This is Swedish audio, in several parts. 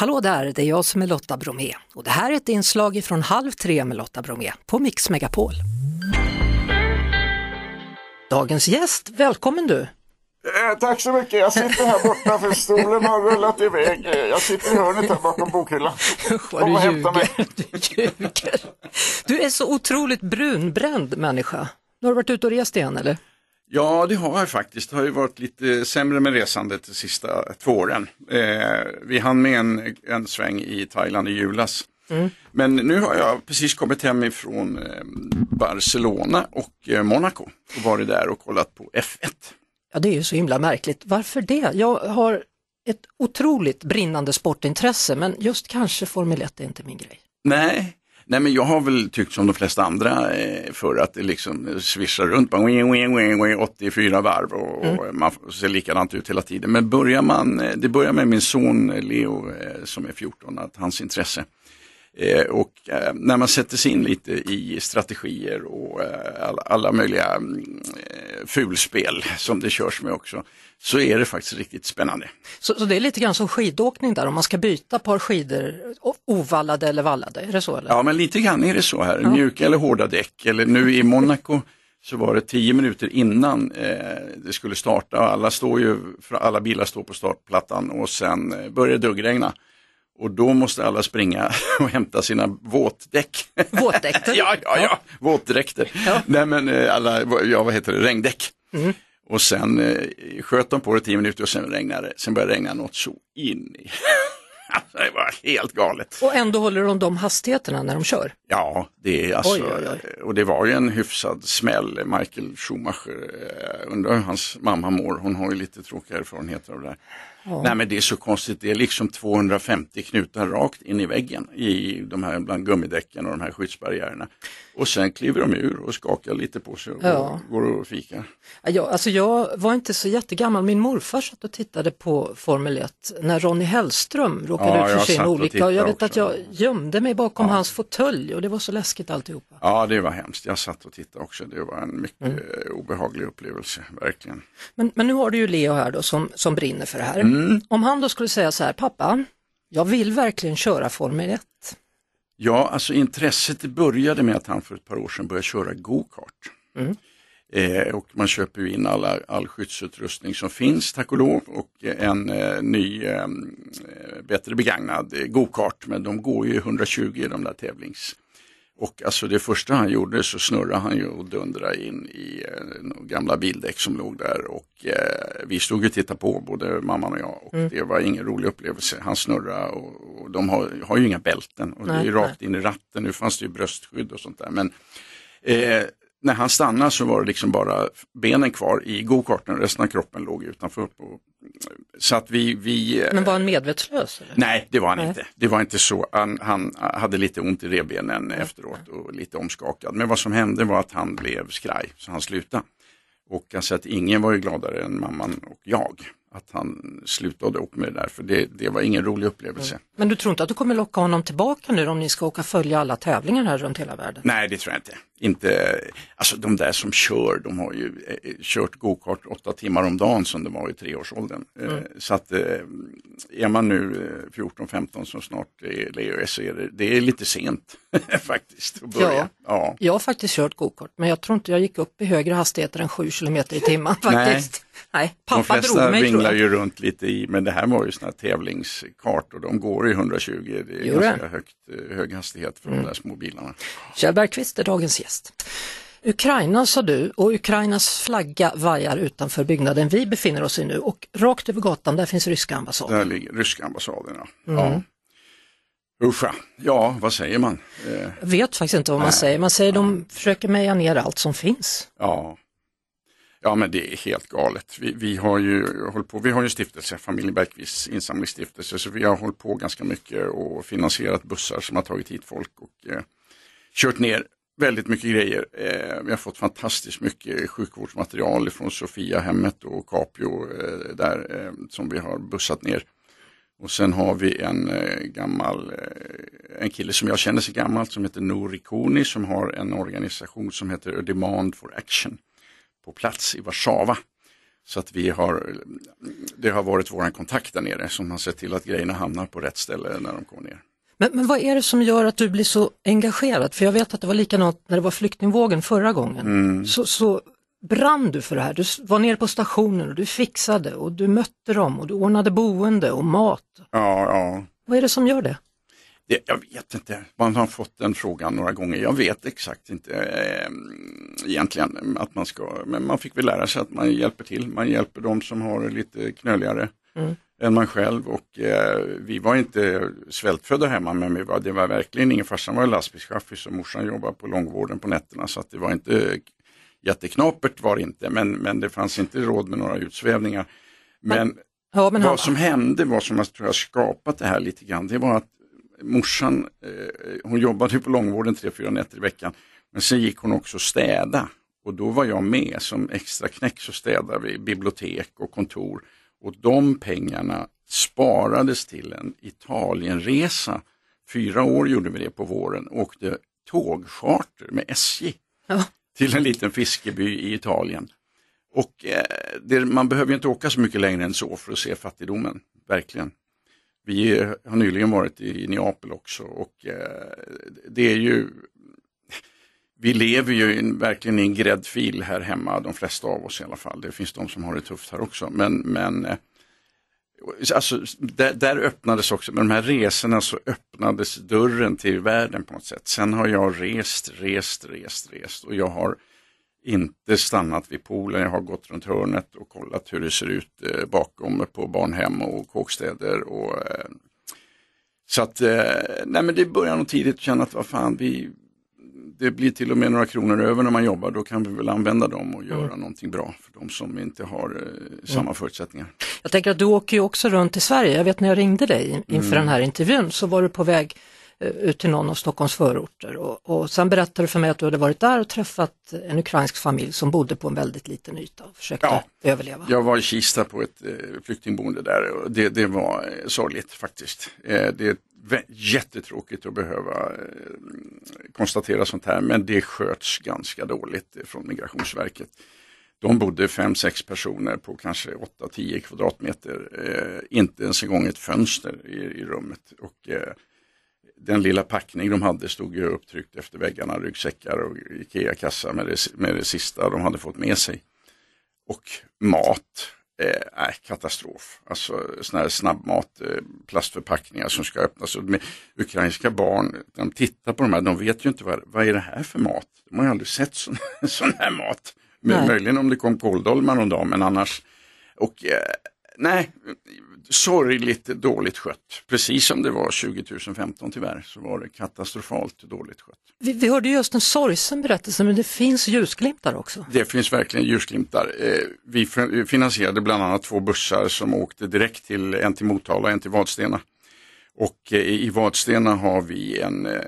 Hallå där, det är jag som är Lotta Bromé och det här är ett inslag från Halv tre med Lotta Bromé på Mix Megapol. Dagens gäst, välkommen du! Eh, tack så mycket. Jag sitter här borta för stolen har rullat iväg. Eh, Jag sitter i hörnet här bakom bokhyllan. Vad du hämta mig. ljuger. Du ljuger. Du är så otroligt brunbränd människa. Nu har du varit ute och rest igen eller? Ja, det har jag faktiskt. Det har ju varit lite sämre med resandet de sista två åren. Eh, vi hann med en, en sväng i Thailand i julas. Men nu har jag precis kommit hem ifrån eh, Barcelona och eh, Monaco och varit där och kollat på F1. Ja, det är ju så himla märkligt. Varför det? Jag har ett otroligt brinnande sportintresse, men just kanske Formel 1 är inte min grej. Nej, Nej men jag har väl tyckt som de flesta andra eh, för att det liksom svischar runt, bara, wing, wing, wing, wing, 84 varv och, och man ser likadant ut hela tiden. Men börjar man, eh, det börjar med min son Leo eh, som är 14, att hans intresse. Eh, och eh, när man sätter sig in lite i strategier och eh, alla, möjliga mm, fulspel som det körs med också, så är det faktiskt riktigt spännande. Så, så det är lite grann som skidåkning där, om man ska byta par skidor, ovallade eller vallade, är det så? Eller? Ja, men lite grann är det så här. Mjuka eller hårda däck. Eller nu i Monaco så var det tio minuter innan eh, det skulle starta. Alla, står ju, alla bilar står på startplattan och sen börjar det duggregna. Och då måste alla springa och hämta sina våtdäck. Våtdräkter? ja, ja, ja, våtdräkter. Ja. Nej men eh, alla, ja vad heter det, regndäck. Och sen eh, sköt de på det tio minuter och sen regnade det. Sen började det regna något så in i. alltså, det var helt galet. Och ändå håller de de hastigheterna när de kör? Ja, det är alltså, Oj, oj, oj. och det var ju en hyfsad smäll. Michael Schumacher, eh, undrar hur hans mamma mår, hon har ju lite tråkiga erfarenheter av det där. Nej men det är så konstigt, det är liksom 250 knutar rakt in i väggen i de här bland gummidäcken och de här skyddsbarriärerna. Och sen kliver de ur och skakar lite på sig och Ja. går och fikar. Ja, alltså jag var inte så jättegammal, min morfar satt och tittade på Formel 1 när Ronnie Hellström råkade Ja, ut för sin olycka. Och jag vet att också. jag gömde mig bakom hans fåtölj och det var så läskigt alltihopa. Ja det var hemskt, jag satt och tittade också, det var en mycket Mm. eh, obehaglig upplevelse, verkligen. Men, men nu har du ju Leo här då som, som brinner för det här. Mm. Om han då skulle säga så här, pappa, jag vill verkligen köra Formel 1. Ja, alltså intresset började med att han för ett par år sedan började köra go-kart. Eh, och man köper ju in alla, all skyddsutrustning som finns, tack och lov, och en eh, ny, eh, bättre begagnad eh, go-kart, men de går ju 120 i de där tävlings. Och alltså det första han gjorde så snurrade han ju och dundrade in i eh, gamla bildäck som låg där och eh, vi stod och tittade på, både mamman och jag, och det var ingen rolig upplevelse. Han snurrade och, och de har, har ju inga bälten och det är Nej, ju rakt in i ratten, nu fanns det ju bröstskydd och sånt där. Men eh, när han stannade så var det liksom bara benen kvar i go-karten, resten av kroppen låg utanför. På, så att vi, vi Men var han medvetslös? Eller? Nej, det var han Nej. inte. Det var inte så. Han, han hade lite ont i revbenen efteråt och lite omskakad. Men vad som hände var att han blev skraj, så han slutade. Och alltså att ingen var ju gladare än mamman och jag att han slutade upp med det där, för det, det var ingen rolig upplevelse. Men du tror inte att du kommer locka honom tillbaka nu om ni ska åka följa alla tävlingar här runt hela världen? Nej, det tror jag inte. inte alltså de där som kör, de har ju eh, kört gokart åtta timmar om dagen som det var i treårsåldern. Eh, så att eh, är man nu eh, 14-15 som snart är Leo så är det, det är lite sent faktiskt att börja. Ja. Ja. Jag har faktiskt kört gokart men jag tror inte jag gick upp i högre hastigheter än 7 km i timmen faktiskt. Nej, De pappa flesta drog mig vinglar ju runt lite i, men det här var ju sådana här tävlingskart och de går i 120, det är det? ganska högt, eh, hög hastighet för de där små bilarna. Kjell Bergqvist är dagens gäst. Ukraina sa du och Ukrainas flagga vajar utanför byggnaden vi befinner oss i nu och rakt över gatan där finns ryska ambassaden. Där ligger ryska ambassaden. Ja. Mm. Ja. Uscha, ja vad säger man? Eh, vet faktiskt inte vad man säger, man säger de försöker meja ner allt som finns. Ja ja, men det är helt galet. Vi, vi har ju hållit på, vi har ju stiftelse, Familjen Bergqvists insamlingsstiftelse, så vi har hållit på ganska mycket och finansierat bussar som har tagit hit folk och eh, kört ner väldigt mycket grejer. Eh, vi har fått fantastiskt mycket sjukvårdsmaterial från Sofia hemmet och Capio eh, där eh, som vi har bussat ner. Och sen har vi en eh, gammal, eh, en kille som jag känner sig gammalt som heter Nouri Koni som har en organisation som heter A Demand for Action på plats i Warszawa. Så att vi har, det har varit våran kontakt där nere som har sett till att grejerna hamnar på rätt ställe när de kommer ner. Men, men vad är det som gör att du blir så engagerad? För jag vet att det var likadant när det var flyktingvågen förra gången. Mm. Så, så brann du för det här. Du var nere på stationen och du fixade och du mötte dem och du ordnade boende och mat. Ja, ja. Vad är det som gör det? Det, jag vet inte, man har fått den frågan några gånger. Jag vet exakt inte eh, egentligen att man ska, men man fick väl lära sig att man hjälper till. Man hjälper de som har det lite knöligare Mm. än man själv och eh, vi var inte svältfödda hemma men vi var, det var verkligen ingen, farsan var lastbilschaffis och morsan jobbade på långvården på nätterna så att det var inte jätteknapert var det inte men, men det fanns inte råd med några utsvävningar. Men Ja, men vad som hände, vad som har tror jag, skapat det här lite grann, det var att morsan, eh, hon jobbade på långvården tre, fyra nätter i veckan, men sen gick hon också städa. Och då var jag med som extra knäck så städade vi bibliotek och kontor. Och de pengarna sparades till en Italienresa. Fyra år gjorde vi det på våren, åkte tågcharter med SJ ja, till en liten fiskeby i Italien. Och eh, det, man behöver inte åka så mycket längre än så för att se fattigdomen, verkligen. Vi har nyligen varit i Neapel också och eh, det är ju vi lever ju in, verkligen i en gräddfil här hemma, de flesta av oss i alla fall. Det finns de som har det tufft här också. Men, men eh, alltså, där, där öppnades också, med de här resorna så öppnades dörren till världen på något sätt. Sen har jag rest, rest, rest, rest och jag har inte stannat vid poolen. Jag har gått runt hörnet och kollat hur det ser ut eh, bakom på barnhem och kåkstäder. Och, eh, så att, eh, nej men det börjar nog tidigt känna att vad fan, vi, det blir till och med några kronor över när man jobbar. Då kan vi väl använda dem och göra någonting bra för de som inte har eh, samma förutsättningar. jag tänker att du åker ju också runt i Sverige. Jag vet när jag ringde dig inför den här intervjun så var du på väg ut till någon av Stockholms förorter och, och sen berättade du för mig att du hade varit där och träffat en ukrainsk familj som bodde på en väldigt liten yta och försökte Ja. överleva. Jag var i Kista på ett eh, flyktingboende där och det, det var eh, sorgligt faktiskt. Eh, det är jättetråkigt att behöva eh, konstatera sånt här men det sköts ganska dåligt eh, från Migrationsverket. De bodde fem, sex personer på kanske 8-10 kvadratmeter, eh, inte ens en gång ett fönster i, i rummet. Och, eh, den lilla packning de hade stod ju upptryckt efter väggarna, ryggsäckar och Ikea-kassar med det, med det sista de hade fått med sig. Och mat, eh, är katastrof. Alltså sån här snabbmat, eh, plastförpackningar som ska öppnas. Och med ukrainska barn, de tittar på de här, de vet ju inte vad, vad är det här för mat. De har ju aldrig sett sån, sån här mat. Men, möjligen om det kom kåldolmar någon dag, men annars. Och eh, nej, sorgligt dåligt skött. Precis som det var 2015 tyvärr, så var det katastrofalt dåligt skött. Vi, vi hörde just en sorgsen berättelse men det finns ljusglimtar också. Det finns verkligen ljusglimtar. Eh, Vi fin- finansierade bland annat två bussar som åkte direkt till en till Motala och en till Vadstena. Och eh, i Vadstena har vi en, eh,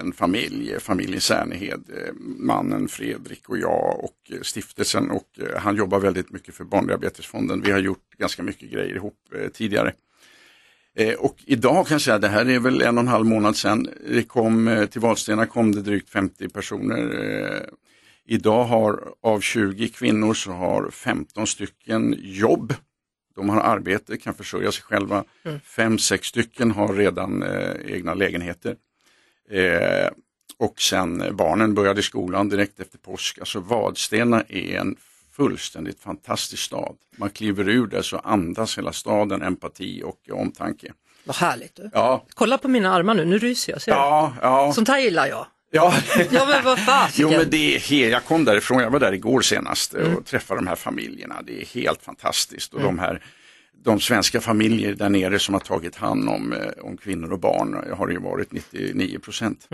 en familj, familjen Särnehed, eh, mannen Fredrik och jag och stiftelsen och han jobbar väldigt mycket för Barndiabetesfonden. Vi har gjort ganska mycket grejer ihop tidigare. Och idag kan jag säga, det här är väl en och en halv månad sedan, det kom, till Vadstena kom det drygt 50 personer. Idag har av 20 kvinnor så har 15 stycken jobb. De har arbete, kan försörja sig själva. Fem, sex stycken har redan eh, egna lägenheter. Eh, och sen eh, barnen började i skolan direkt efter påsk. Alltså Vadstena är en fullständigt fantastisk stad. Man kliver ur där så andas hela staden empati och omtanke. Vad härligt du. Ja, Kolla på mina armar nu, nu ryser jag. Ser ja, ja. Sånt här gillar jag. Ja. Ja men vad fasiken. Jo men det är he- jag kom därifrån, jag var där igår senast eh, och träffade de här familjerna. Det är helt fantastiskt. Och de här de svenska familjer där nere som har tagit hand om, eh, om kvinnor och barn eh, har ju varit 99 procent.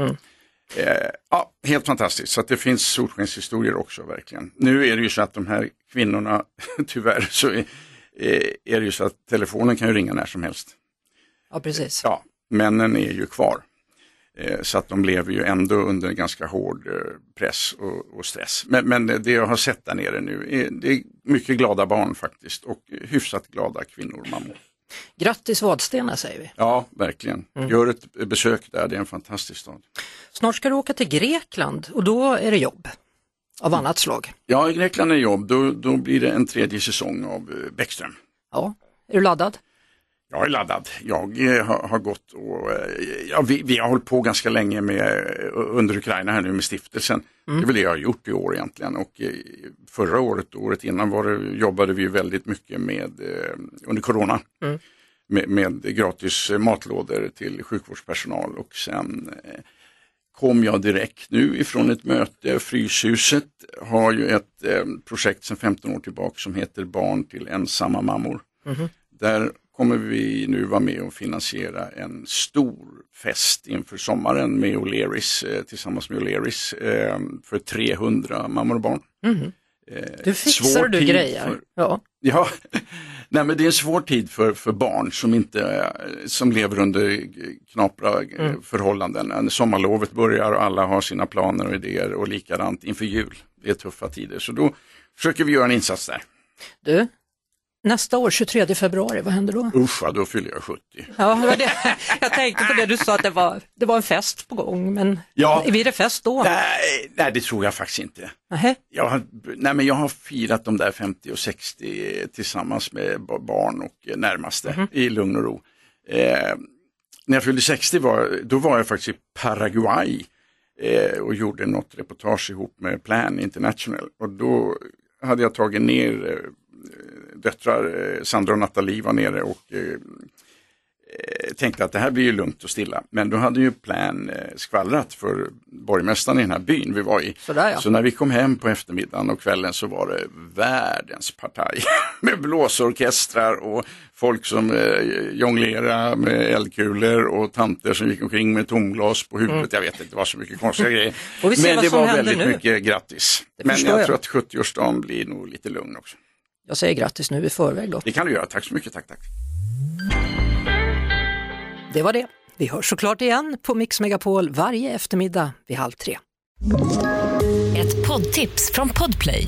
Eh, ja, helt fantastiskt, så att det finns solskenshistorier också verkligen. Nu är det ju så att de här kvinnorna, tyvärr så är, eh, är det ju så att telefonen kan ju ringa när som helst. Ja precis. Ja, männen är ju kvar. Eh, Så att de lever ju ändå under en ganska hård eh, press och, och stress. Men, men det jag har sett där nere nu, är, det är mycket glada barn faktiskt och hyfsat glada kvinnor och mammor. Grattis Vadstena säger vi. Ja, verkligen. Gör ett besök där, det är en fantastisk stad. Snart ska du åka till Grekland och då är det jobb. av annat slag. Ja, i Grekland är jobb, då, då blir det en tredje säsong av eh, Bäckström. Ja. Är du laddad? Jag är laddad. Jag eh, har, gått och eh, ja, vi, vi, har hållit på ganska länge med eh, under Ukraina här nu med stiftelsen. Mm. Det är väl det jag har gjort i år egentligen och förra året och året innan var det, jobbade vi väldigt mycket med under corona. Mm. Med, med, gratis matlådor till sjukvårdspersonal och sen kom jag direkt nu ifrån ett möte. Fryshuset har ju ett projekt sedan 15 år tillbaka som heter Barn till ensamma mammor. Mm. Där kommer vi nu vara med och finansiera en stor fest inför sommaren med O'Learys, eh, tillsammans med O'Learys eh, för 300 mammor och barn. Mm. Du fixar du grejer. För, ja. ja. Nej, men det är en svår tid för, för barn som, inte, som lever under knapra mm. förhållanden. Sommarlovet börjar och alla har sina planer och idéer och likadant inför jul. Det är tuffa tider så då försöker vi göra en insats där. Du, Nästa år, 23 februari, vad händer då? Usch, då fyller jag 70. Ja, det, jag tänkte på det du sa att det var, det var en fest på gång, men ja, blir det fest då? Nej, nej, det tror jag faktiskt inte. Nähä. Jag har, nej, men jag har firat de där 50 och 60 tillsammans med barn och närmaste mm i lugn och ro. Eh, när jag fyllde 60 var, då var jag faktiskt i Paraguay eh, och gjorde något reportage ihop med Plan International och då hade jag tagit ner eh, döttrar, eh, Sandra och Nathalie var nere och eh, eh, tänkte att det här blir ju lugnt och stilla. Men då hade ju Plan skvallrat för borgmästaren i den här byn vi var i. Sådär, ja. Så när vi kom hem på eftermiddagen och kvällen så var det världens partaj med blåsorkestrar och folk som eh, jonglerade med eldkulor och tanter som gick omkring med tomglas på huvudet. Mm. Jag vet inte, det var så mycket konstiga grejer. Men det var väldigt nu. mycket grattis. Men jag, jag tror att 70-årsdagen blir nog lite lugn också. Jag säger grattis nu i förväg då. Det kan du göra, tack så mycket, tack tack. Det var det. Vi hörs såklart igen på Mix Megapol varje eftermiddag vid halv tre. Ett poddtips från Podplay.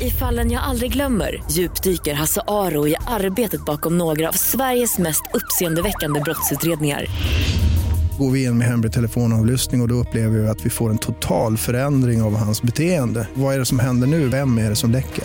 I fallen jag aldrig glömmer djupdyker Hasse Aro i arbetet bakom några av Sveriges mest uppseendeväckande brottsutredningar går vi in med hemlig telefonavlyssning och, och då upplever vi att vi får en total förändring av hans beteende. Vad är det som händer nu? Vem är det som läcker?